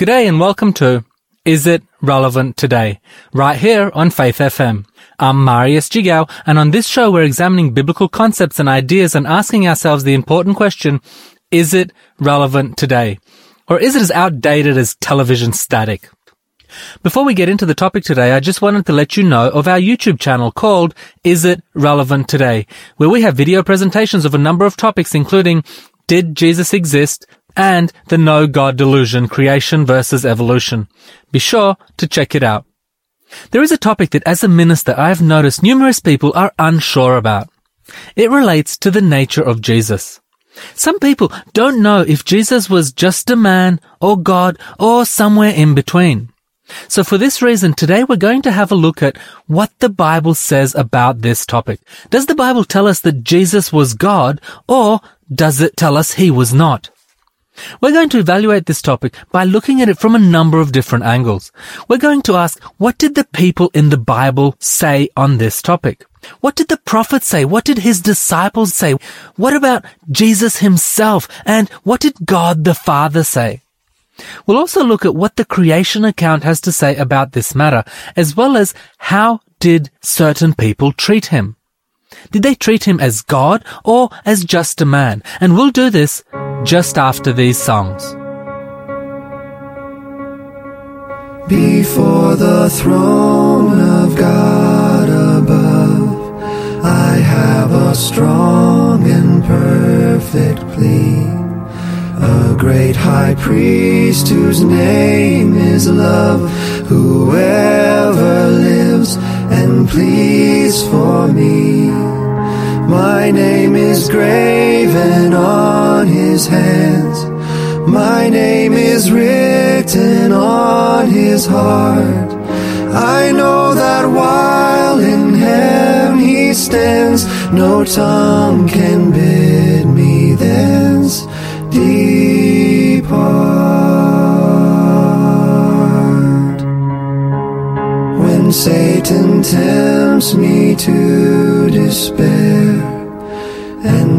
G'day and welcome to Is It Relevant Today? Right here on Faith FM. I'm Marius Jigao and on this show we're examining biblical concepts and ideas and asking ourselves the important question, is it relevant today? Or is it as outdated as television static? Before we get into the topic today, I just wanted to let you know of our YouTube channel called Is It Relevant Today, where we have video presentations of a number of topics including Did Jesus exist? And the No God Delusion, Creation versus Evolution. Be sure to check it out. There is a topic that as a minister I have noticed numerous people are unsure about. It relates to the nature of Jesus. Some people don't know if Jesus was just a man or God or somewhere in between. So for this reason, today we're going to have a look at what the Bible says about this topic. Does the Bible tell us that Jesus was God or does it tell us he was not? We're going to evaluate this topic by looking at it from a number of different angles. We're going to ask, what did the people in the Bible say on this topic? What did the prophet say? What did his disciples say? What about Jesus himself? And what did God the Father say? We'll also look at what the creation account has to say about this matter, as well as how did certain people treat him. Did they treat him as God or as just a man? And we'll do this just after these songs. Before the throne of God above, I have a strong and perfect plea. A great high priest whose name is love, whoever lives and pleads for me. My name is graven on his hands. My name is written on his heart. I know that while in heaven he stands, no tongue can bid me thence depart. When Satan tempts me to despair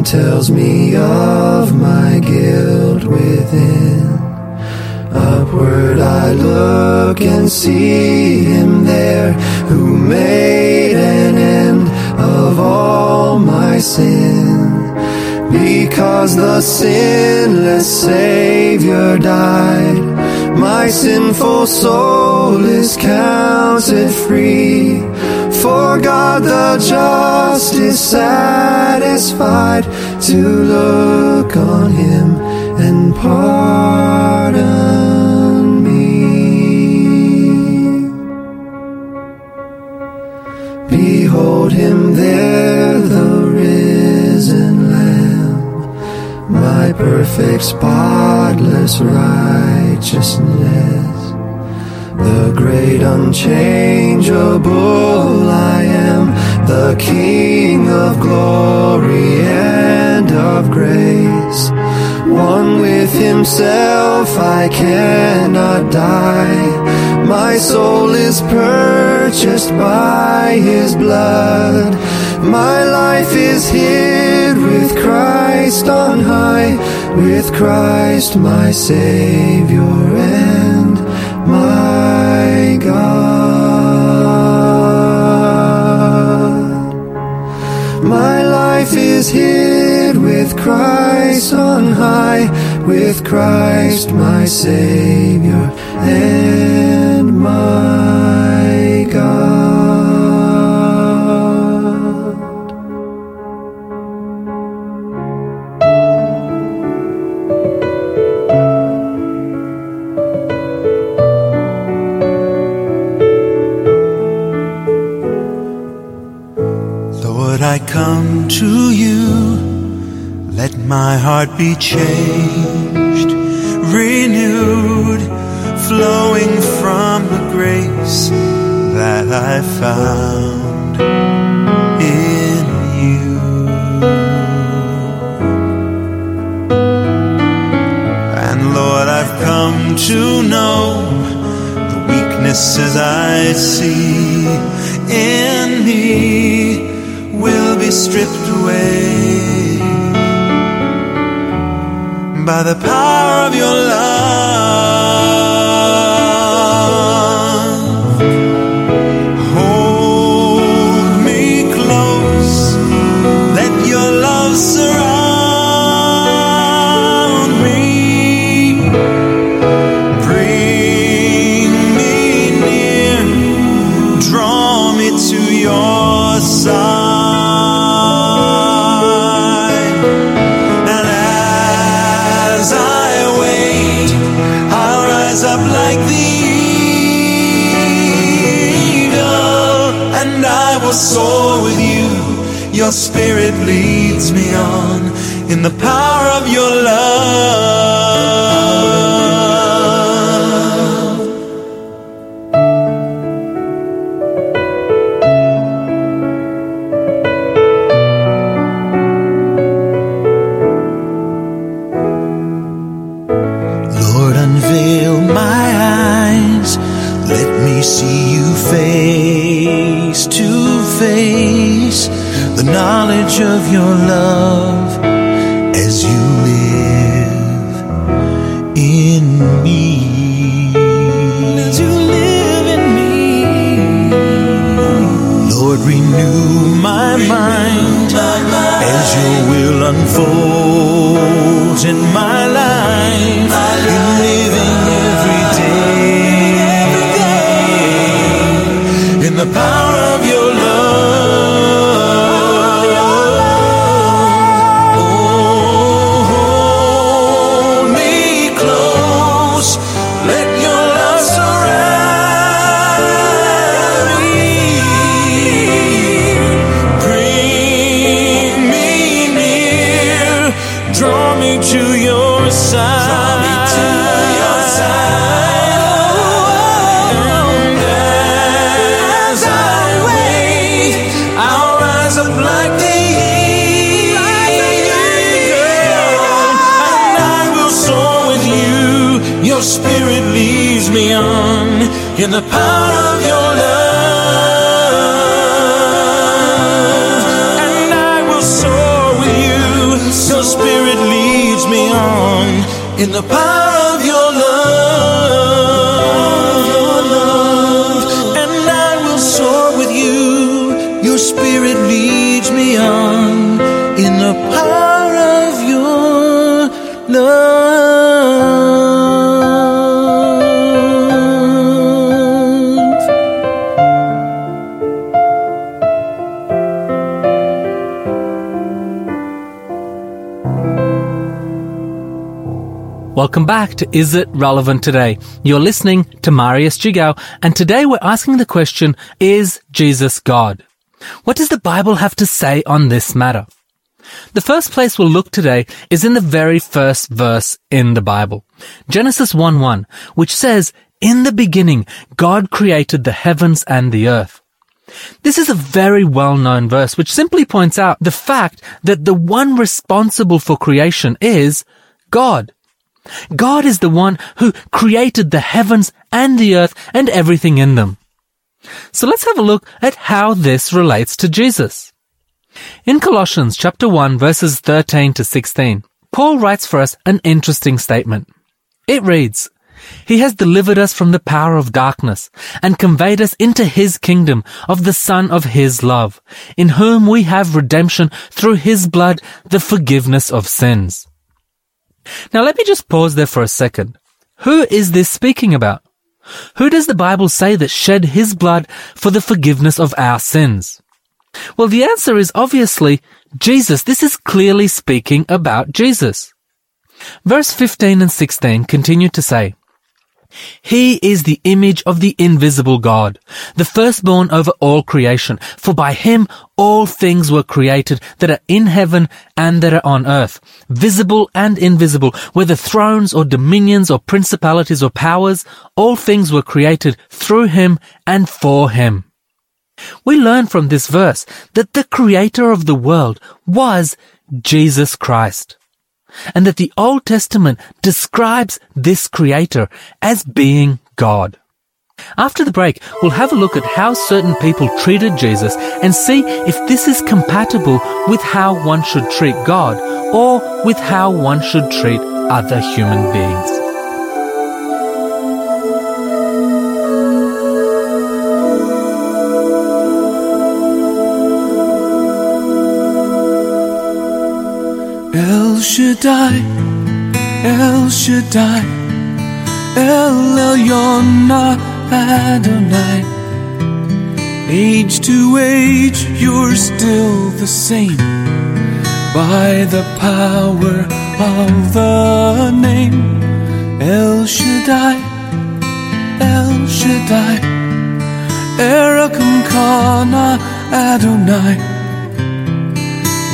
tells me of my guilt within, upward I look and see him there who made an end of all my sin. Because the sinless Savior died, my sinful soul is counted free. For God the just is satisfied to look on him and pardon me. Behold him there, the risen Lamb, my perfect, spotless righteousness. The great unchangeable I am, the King of glory and of grace. One with himself I cannot die. My soul is purchased by his blood. My life is hid with Christ on high, with Christ my Savior is hid with Christ on high, with Christ my Savior and my God. Heart be changed, renewed, flowing from the grace that I found in you. And Lord, I've come to know the weaknesses I see in me will be stripped away by the power of your love. Spirit leads me on. In the power your will unfolds in my life. In living every day in the power in the power Welcome back to Is It Relevant Today? You're listening to Marius Jigao, and today we're asking the question, Is Jesus God? What does the Bible have to say on this matter? The first place we'll look today is in the very first verse in the Bible. Genesis 1-1, which says, In the beginning, God created the heavens and the earth. This is a very well-known verse which simply points out the fact that the one responsible for creation is God. God is the one who created the heavens and the earth and everything in them. So let's have a look at how this relates to Jesus. In Colossians chapter 1 verses 13 to 16, Paul writes for us an interesting statement. It reads, He has delivered us from the power of darkness and conveyed us into His kingdom of the Son of His love, in whom we have redemption through His blood, the forgiveness of sins. Now let me just pause there for a second. Who is this speaking about? Who does the Bible say that shed his blood for the forgiveness of our sins? Well, the answer is obviously Jesus. This is clearly speaking about Jesus. Verse 15 and 16 continue to say, He is the image of the invisible God, the firstborn over all creation. For by him all things were created that are in heaven and that are on earth, visible and invisible, whether thrones or dominions or principalities or powers, all things were created through him and for him. We learn from this verse that the creator of the world was Jesus Christ and that the Old Testament describes this creator as being God. After the break, we'll have a look at how certain people treated Jesus and see if this is compatible with how one should treat God or with how one should treat other human beings. El Shaddai, El Shaddai, El Elyon Adonai. Age to age, you're still the same. By the power of the name, El Shaddai, El Shaddai, Erakum Kana Adonai.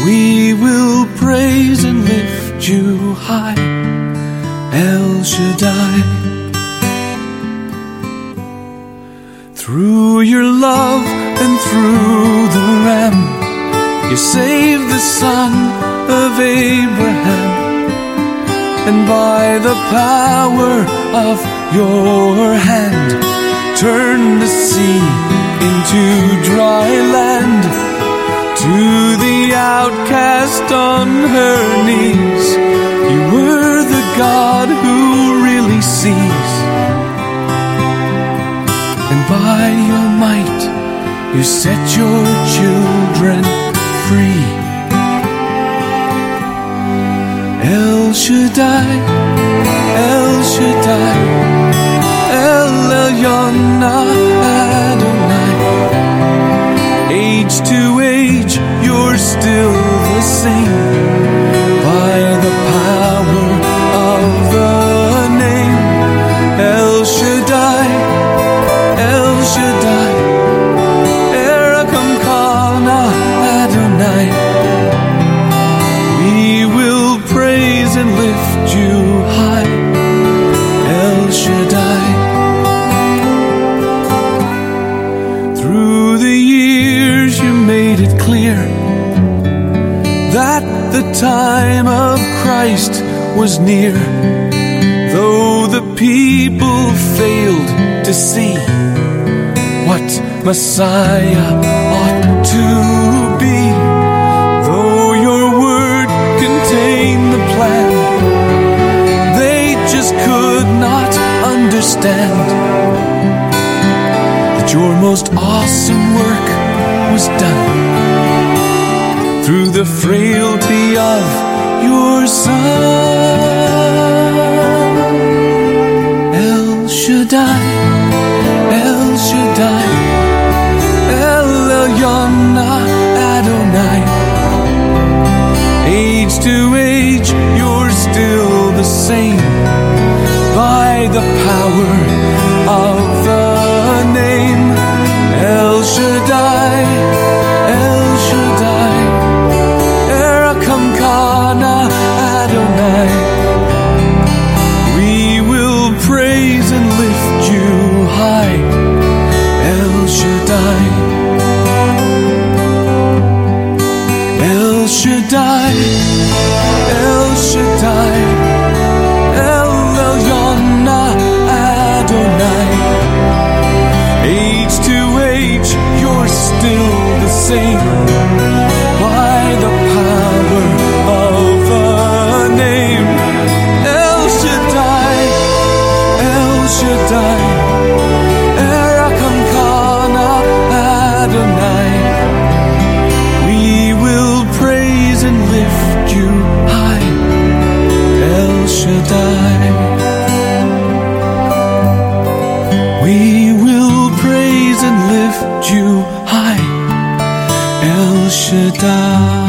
We will praise and lift you high, El Shaddai. Through your love and through the Ram, you saved the son of Abraham. And by the power of your hand, turn the sea into dry land. To the outcast on her knees, you were the God who really sees. And by your might, you set your children free. El Shaddai, El Shaddai, El Elyon still the same. Time of Christ was near. Though the people failed to see what Messiah ought to be, though your word contained the plan, they just could not understand that your most awesome work was done the frailty of your Son. El Shaddai, El Shaddai.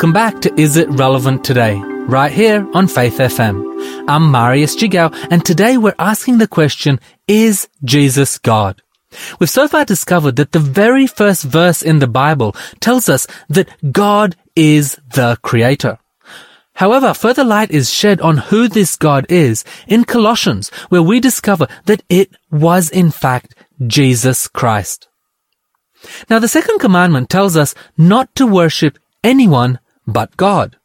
Welcome back to Is It Relevant Today? Right here on Faith FM. I'm Marius Jigao and today we're asking the question, is Jesus God? We've so far discovered that the very first verse in the Bible tells us that God is the creator. However, further light is shed on who this God is in Colossians, where we discover that it was in fact Jesus Christ. Now the second commandment tells us not to worship anyone but God.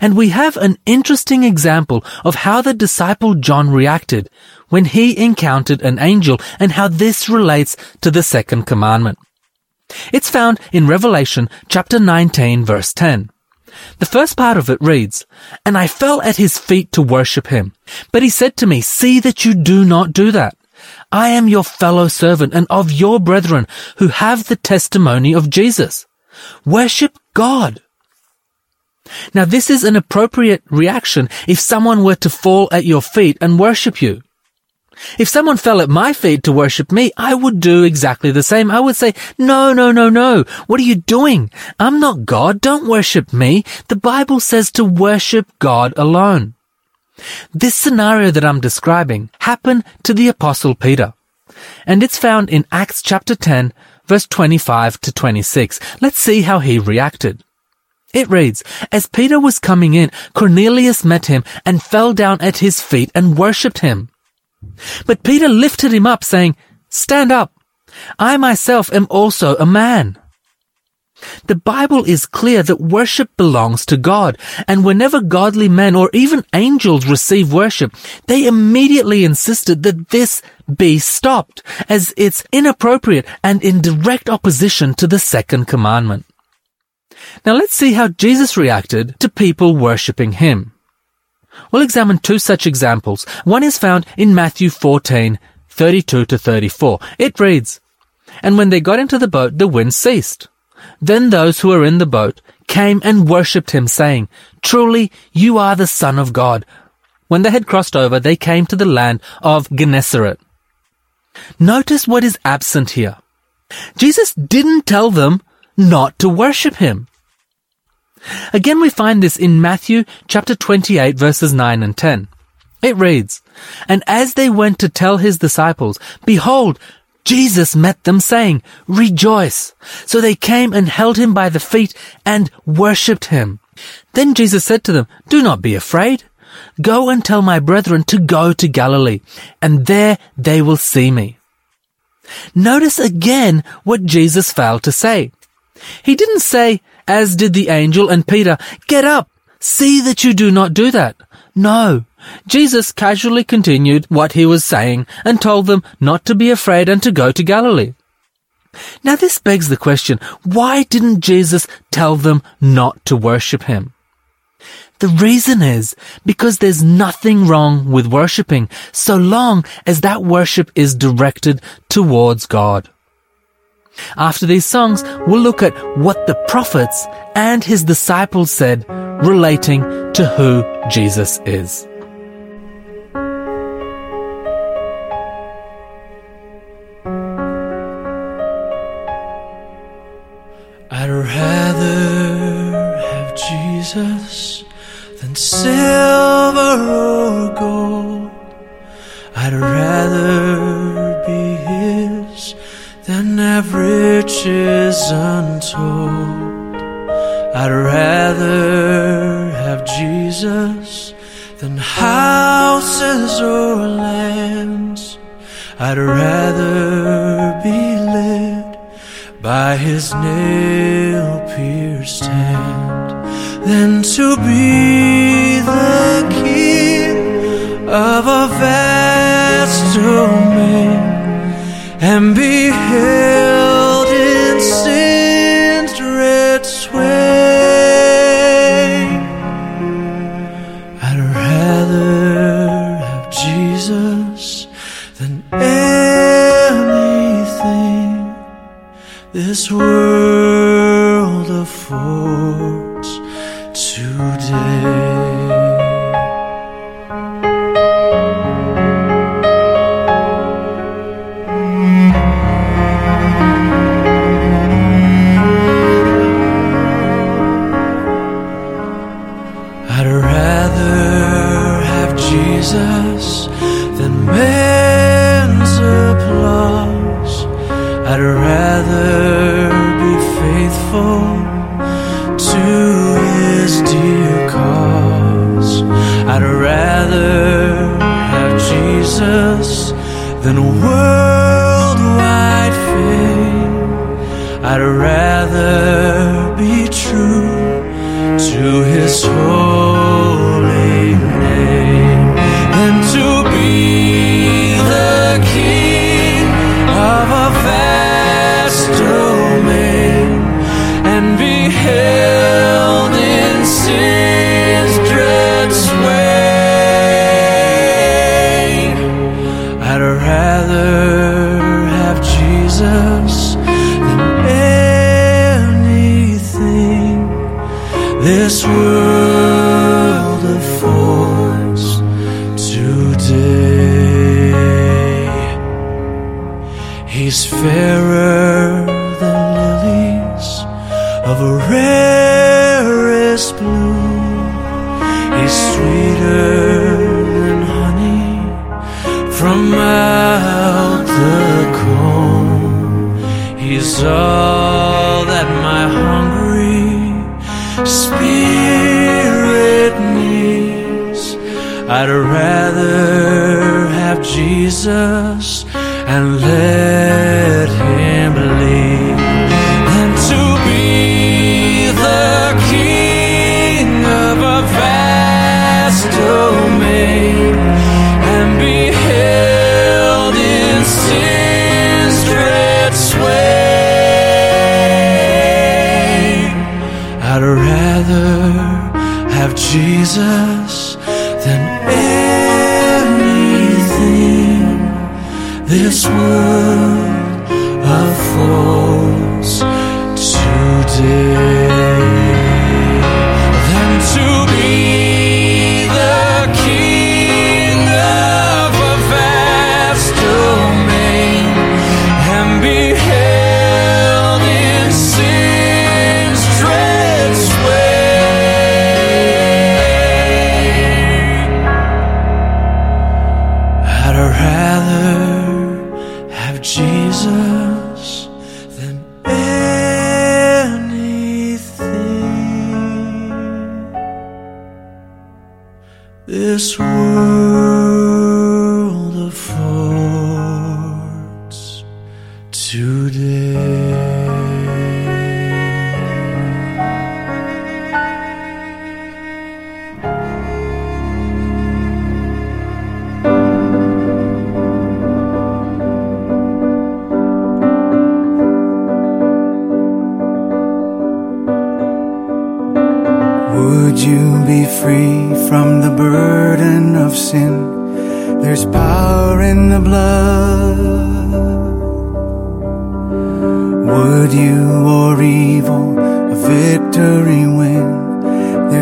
And we have an interesting example of how the disciple John reacted when he encountered an angel and how this relates to the second commandment. It's found in Revelation chapter 19 verse 10. The first part of it reads, And I fell at his feet to worship him. But he said to me, See that you do not do that. I am your fellow servant and of your brethren who have the testimony of Jesus. Worship God. Now this is an appropriate reaction if someone were to fall at your feet and worship you. If someone fell at my feet to worship me, I would do exactly the same. I would say, no, no, no, no. What are you doing? I'm not God. Don't worship me. The Bible says to worship God alone. This scenario that I'm describing happened to the apostle Peter. And it's found in Acts chapter 10, verse 25 to 26. Let's see how he reacted. It reads, As Peter was coming in, Cornelius met him and fell down at his feet and worshipped him. But Peter lifted him up, saying, Stand up. I myself am also a man. The Bible is clear that worship belongs to God, and whenever godly men or even angels receive worship, they immediately insisted that this be stopped, as it's inappropriate and in direct opposition to the second commandment. Now let's see how Jesus reacted to people worshipping him. We'll examine two such examples. One is found in Matthew 14, 32 to 34. It reads, And when they got into the boat, the wind ceased. Then those who were in the boat came and worshipped him, saying, Truly, you are the Son of God. When they had crossed over, they came to the land of Gennesaret. Notice what is absent here. Jesus didn't tell them not to worship him. Again, we find this in Matthew chapter 28 verses 9 and 10. It reads, And as they went to tell his disciples, behold, Jesus met them saying, Rejoice! So they came and held him by the feet and worshipped him. Then Jesus said to them, Do not be afraid. Go and tell my brethren to go to Galilee, and there they will see me. Notice again what Jesus failed to say. He didn't say, as did the angel and Peter, get up, see that you do not do that. No. Jesus casually continued what he was saying and told them not to be afraid and to go to Galilee. Now this begs the question, why didn't Jesus tell them not to worship him? The reason is because there's nothing wrong with worshipping so long as that worship is directed towards God. After these songs, we'll look at what the prophets and his disciples said relating to who Jesus is. I'd rather have Jesus than silver or gold. I'd rather have riches untold. I'd rather have Jesus than houses or lands. I'd rather be led by his nail pierced hand than to be the king of a vast domain and be held in sin's dread sway. I'd rather have Jesus than anything this world Jesus than worldwide fame. I'd rather be true to his holy fairer than lilies of a rarest blue. He's sweeter than honey from out the comb. He's all that my hungry spirit needs. I'd rather have Jesus Jesus than anything this world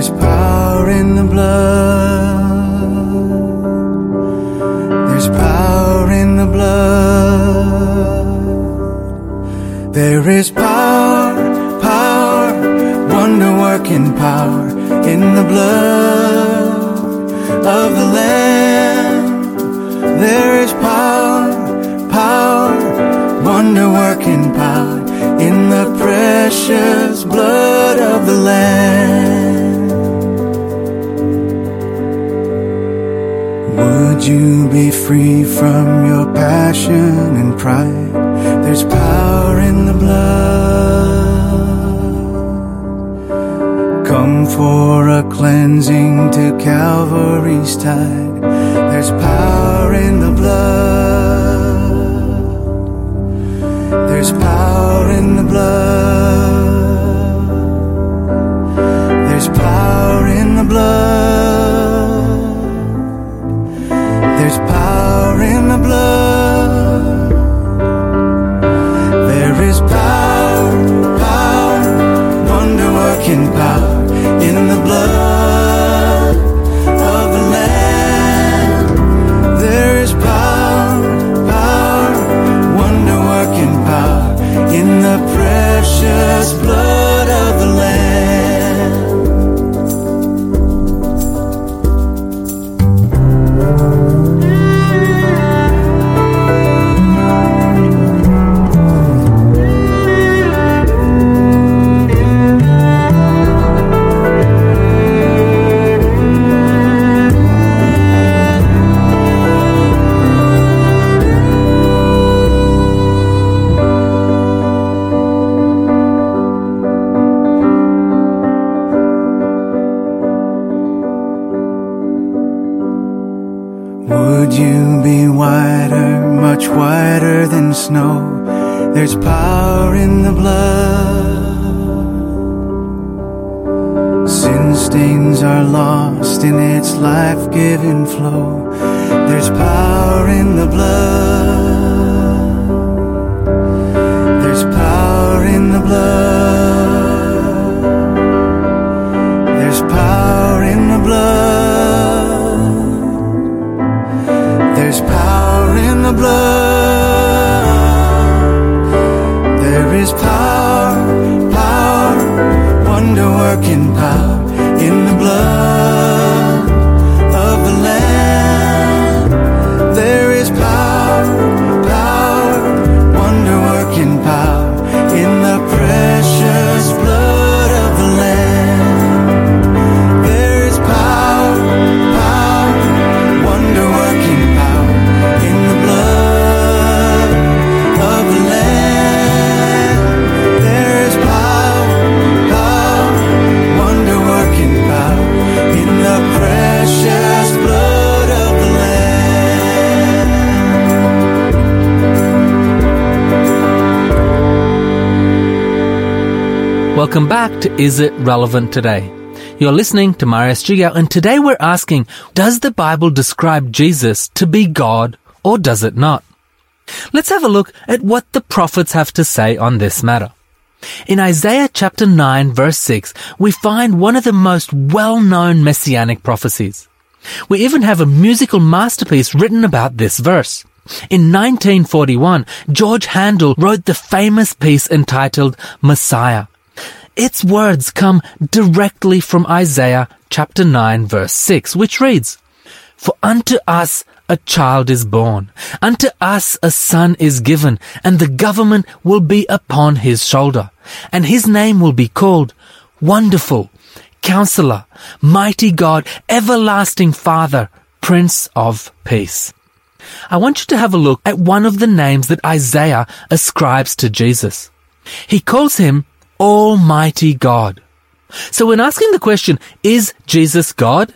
There's power in the blood. There's power in the blood. There is power, power, wonder working power in the blood of the Lamb. There is power, power, wonder working power in the precious blood of the Lamb. You be free from your passion and pride? There's power in the blood. Come for a cleansing to Calvary's tide. There's power in the blood. There's power in the blood. There's power in the blood. in the blood. There is power, power, wonder working power in the blood of the Lamb. There is power, power, wonder working power in the precious blood. Welcome back to Is It Relevant Today? You're listening to Marius Jigao, and today we're asking, does the Bible describe Jesus to be God or does it not? Let's have a look at what the prophets have to say on this matter. In Isaiah chapter 9 verse 6, we find one of the most well-known messianic prophecies. We even have a musical masterpiece written about this verse. In 1941, George Handel wrote the famous piece entitled Messiah. Its words come directly from Isaiah chapter 9 verse 6, which reads, For unto us a child is born, unto us a son is given, and the government will be upon his shoulder, and his name will be called Wonderful, Counselor, Mighty God, Everlasting Father, Prince of Peace. I want you to have a look at one of the names that Isaiah ascribes to Jesus. He calls him Almighty God. So when asking the question, is Jesus God?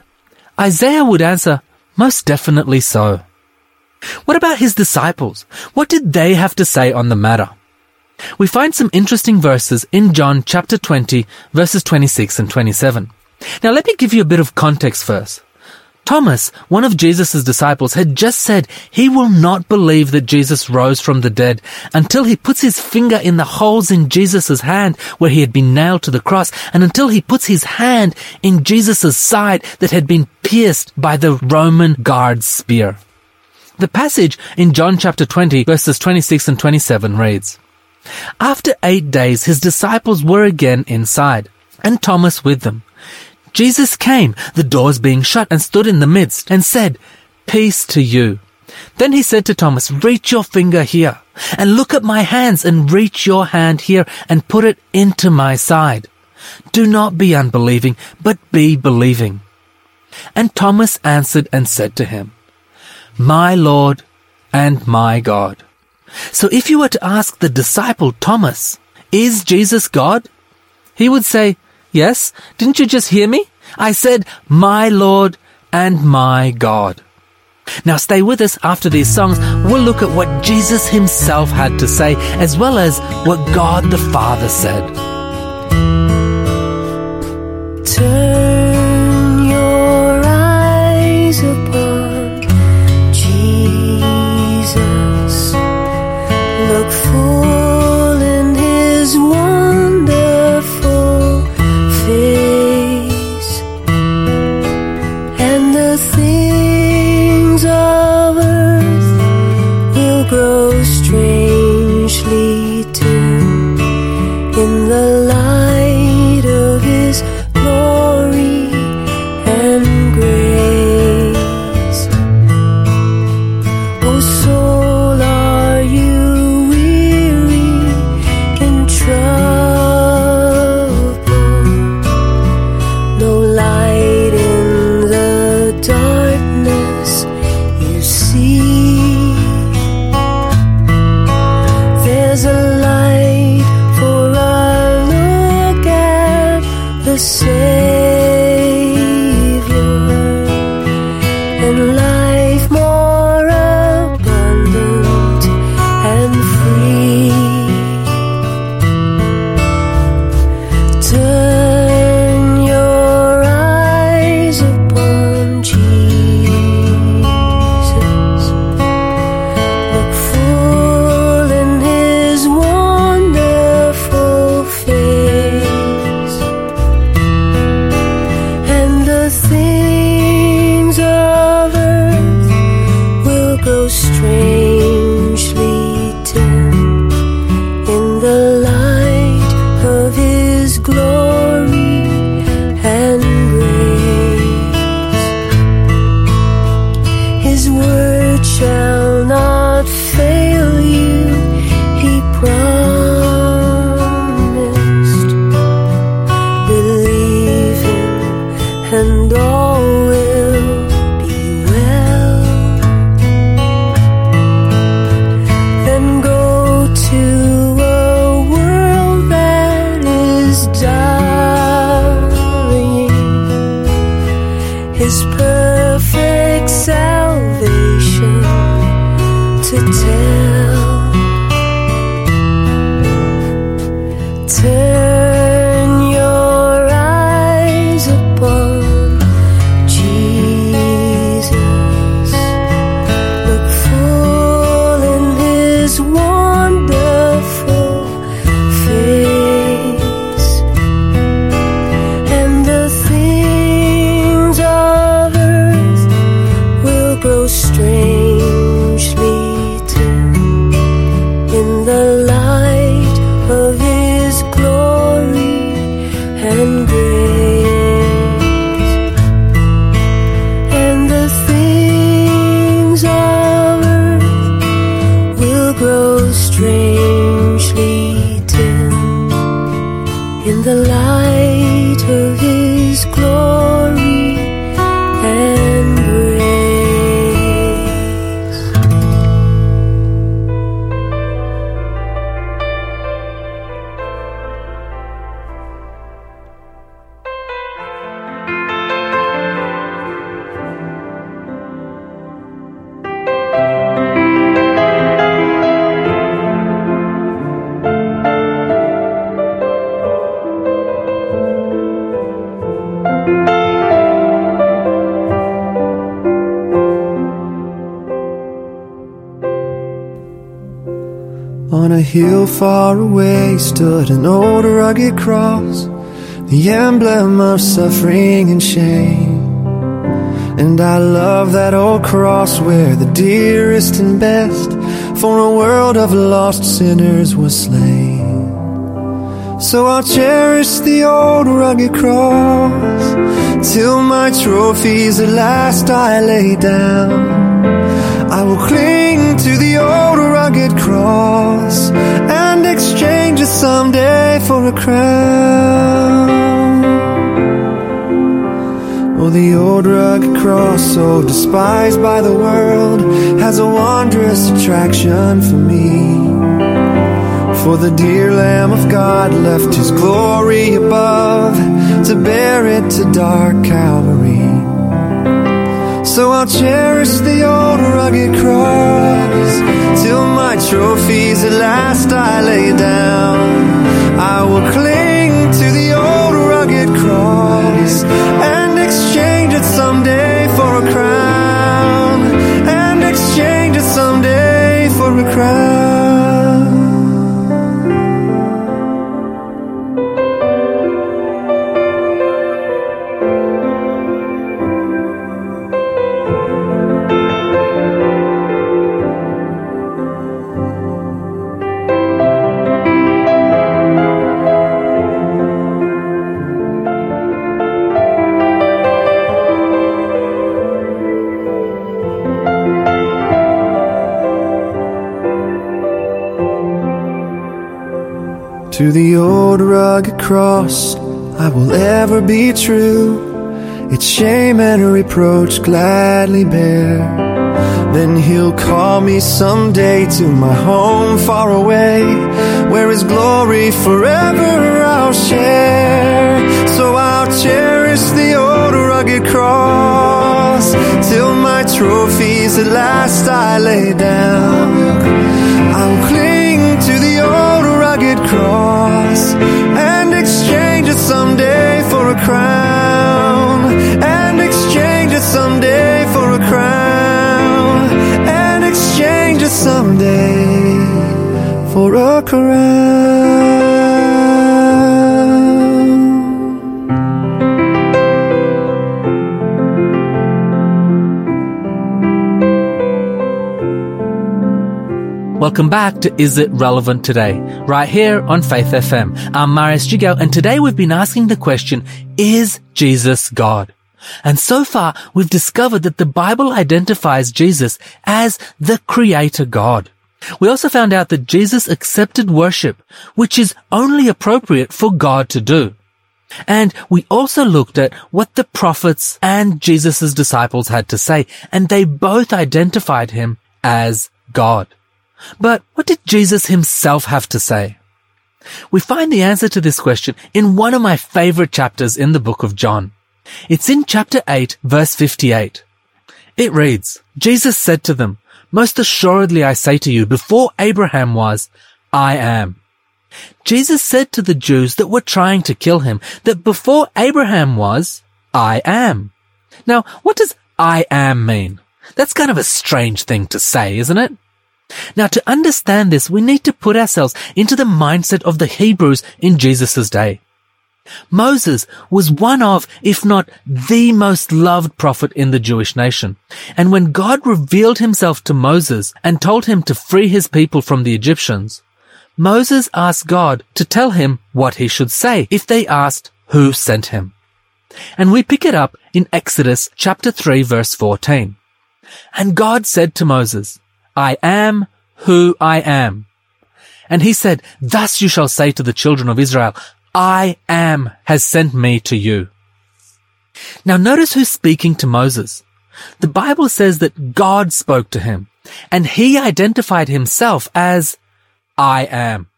Isaiah would answer, most definitely so. What about his disciples? What did they have to say on the matter? We find some interesting verses in John chapter 20 verses 26 and 27. Now let me give you a bit of context first. Thomas, one of Jesus' disciples, had just said he will not believe that Jesus rose from the dead until he puts his finger in the holes in Jesus' hand where he had been nailed to the cross and until he puts his hand in Jesus' side that had been pierced by the Roman guard's spear. The passage in John chapter 20 verses 26 and 27 reads, After eight days his disciples were again inside, and Thomas with them. Jesus came, the doors being shut, and stood in the midst, and said, Peace to you. Then he said to Thomas, Reach your finger here, and look at my hands, and reach your hand here, and put it into my side. Do not be unbelieving, but be believing. And Thomas answered and said to him, My Lord and my God. So if you were to ask the disciple Thomas, Is Jesus God? He would say, Yes, didn't you just hear me? I said, My Lord and my God. Now stay with us after these songs. We'll look at what Jesus himself had to say, as well as what God the Father said. Turn hill far away stood an old rugged cross, the emblem of suffering and shame. And I love that old cross where the dearest and best for a world of lost sinners was slain. So I'll cherish the old rugged cross till my trophies at last I lay down. Will cling to the old rugged cross and exchange it someday for a crown. Oh, the old rugged cross, so despised by the world, has a wondrous attraction for me. For the dear Lamb of God left his glory above to bear it to dark Calvary. So I'll cherish the old rugged cross till my trophies at last I lay down. I will cling to the cross, I will ever be true. Its shame and reproach gladly bear. Then he'll call me someday to my home far away, where his glory forever I'll share. So I'll cherish the old rugged cross till my trophies at last I lay down. I'll cling to the old rugged cross exchange it someday for a crown. And exchange it someday for a crown. And exchange it someday for a crown. Welcome back to Is It Relevant Today? Right here on Faith FM. I'm Marius Jigao and today we've been asking the question, is Jesus God? And so far we've discovered that the Bible identifies Jesus as the Creator God. We also found out that Jesus accepted worship, which is only appropriate for God to do. And we also looked at what the prophets and Jesus' disciples had to say, and they both identified him as God. But what did Jesus himself have to say? We find the answer to this question in one of my favorite chapters in the book of John. It's in chapter 8, verse 58. It reads, Jesus said to them, Most assuredly I say to you, before Abraham was, I am. Jesus said to the Jews that were trying to kill him that before Abraham was, I am. Now, what does I am mean? That's kind of a strange thing to say, isn't it? Now, to understand this, we need to put ourselves into the mindset of the Hebrews in Jesus' day. Moses was one of, if not the most loved prophet in the Jewish nation. And when God revealed himself to Moses and told him to free his people from the Egyptians, Moses asked God to tell him what he should say if they asked who sent him. And we pick it up in Exodus chapter 3 verse 14. And God said to Moses, I am who I am. And he said, thus you shall say to the children of Israel, I am has sent me to you. Now notice who's speaking to Moses. The Bible says that God spoke to him and he identified himself as I am.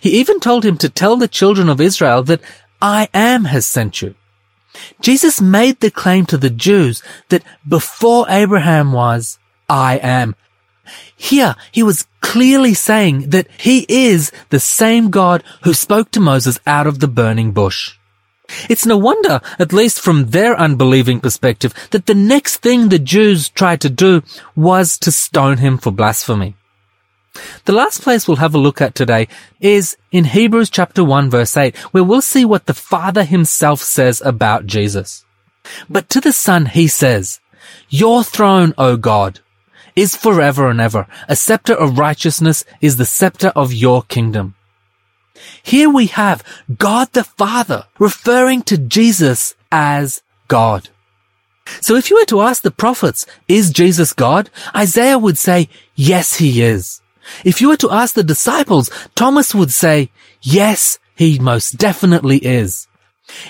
He even told him to tell the children of Israel that I am has sent you. Jesus made the claim to the Jews that before Abraham was, I am. Here, he was clearly saying that he is the same God who spoke to Moses out of the burning bush. It's no wonder, at least from their unbelieving perspective, that the next thing the Jews tried to do was to stone him for blasphemy. The last place we'll have a look at today is in Hebrews chapter 1 verse 8, where we'll see what the Father himself says about Jesus. But to the Son he says, Your throne, O God, is forever and ever. A scepter of righteousness is the scepter of your kingdom. Here we have God the Father referring to Jesus as God. So if you were to ask the prophets, is Jesus God? Isaiah would say, yes, he is. If you were to ask the disciples, Thomas would say, yes, he most definitely is.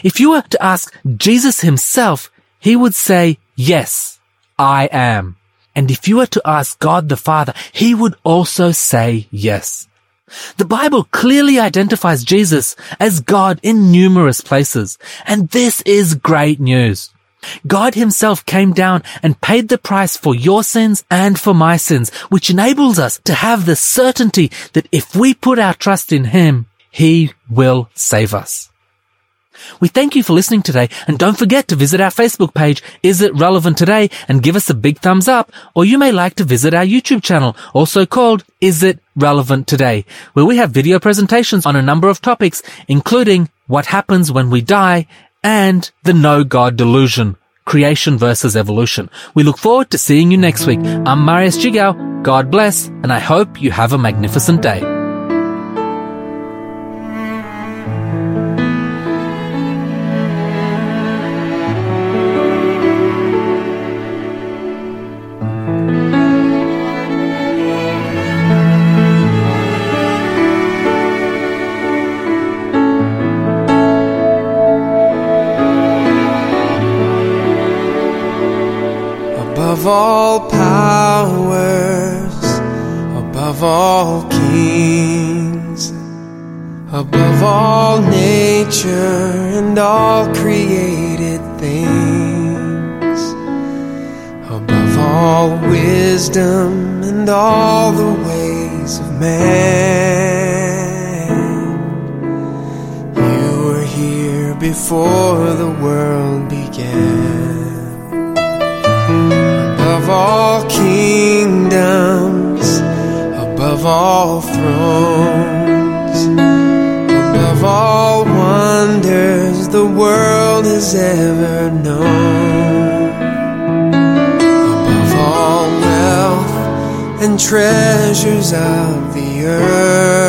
If you were to ask Jesus himself, he would say, yes, I am. And if you were to ask God the Father, he would also say yes. The Bible clearly identifies Jesus as God in numerous places, and this is great news. God himself came down and paid the price for your sins and for my sins, which enables us to have the certainty that if we put our trust in him, he will save us. We thank you for listening today and don't forget to visit our Facebook page, Is It Relevant Today, and give us a big thumbs up, or you may like to visit our YouTube channel, also called Is It Relevant Today, where we have video presentations on a number of topics, including what happens when we die and the no God delusion, creation versus evolution. We look forward to seeing you next week. I'm Marius Jigao. God bless, and I hope you have a magnificent day. All powers, above all kings, above all nature and all created things, above all wisdom and all the ways of man. You were here before the world began all thrones, above all wonders the world has ever known, above all wealth and treasures of the earth.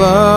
Above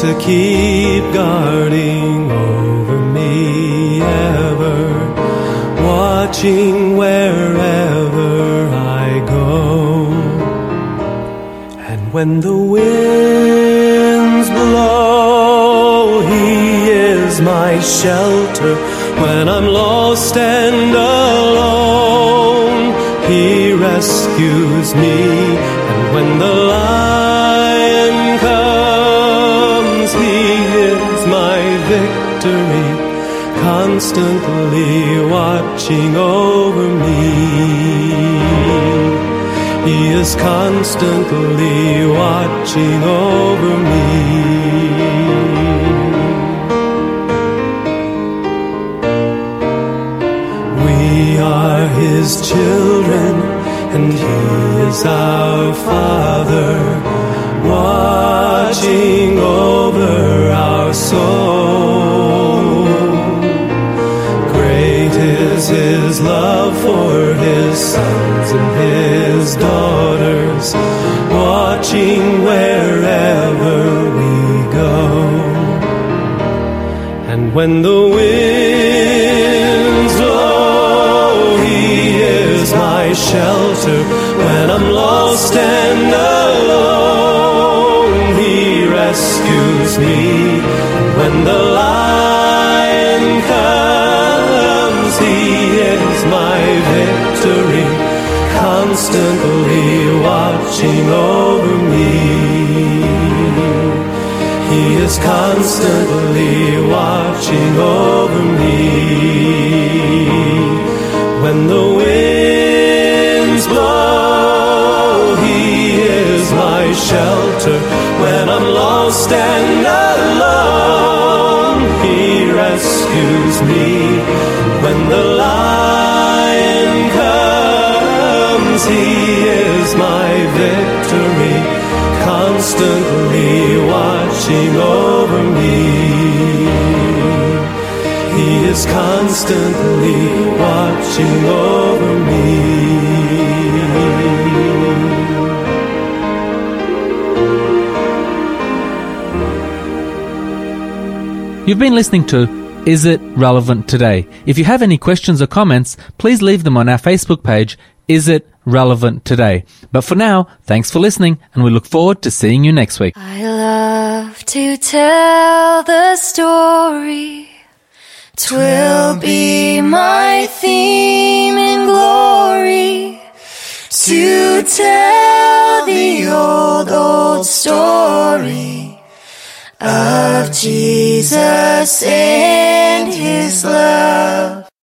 to keep guarding over me ever, watching wherever I go. And when the winds blow, He is my shelter. When I'm lost and alone, He rescues me. And when the lion constantly watching over me. He is constantly watching over me. We are His children, and He is our Father, watching over our soul. For his sons and his daughters, watching wherever we go. And when the winds blow, he is my shelter. When I'm lost and alone, he rescues me. When the is constantly watching over me. When the winds blow, He is my shelter. When I'm lost and alone, He rescues me. When the lion comes, He constantly watching over me. He is constantly watching over me. You've been listening to Is It Relevant Today? If you have any questions or comments, please leave them on our Facebook page, Is It Relevant Today? But for now, thanks for listening and we look forward to seeing you next week. I love to tell the story. Twill be my theme in glory to tell the old, old story of Jesus and his love.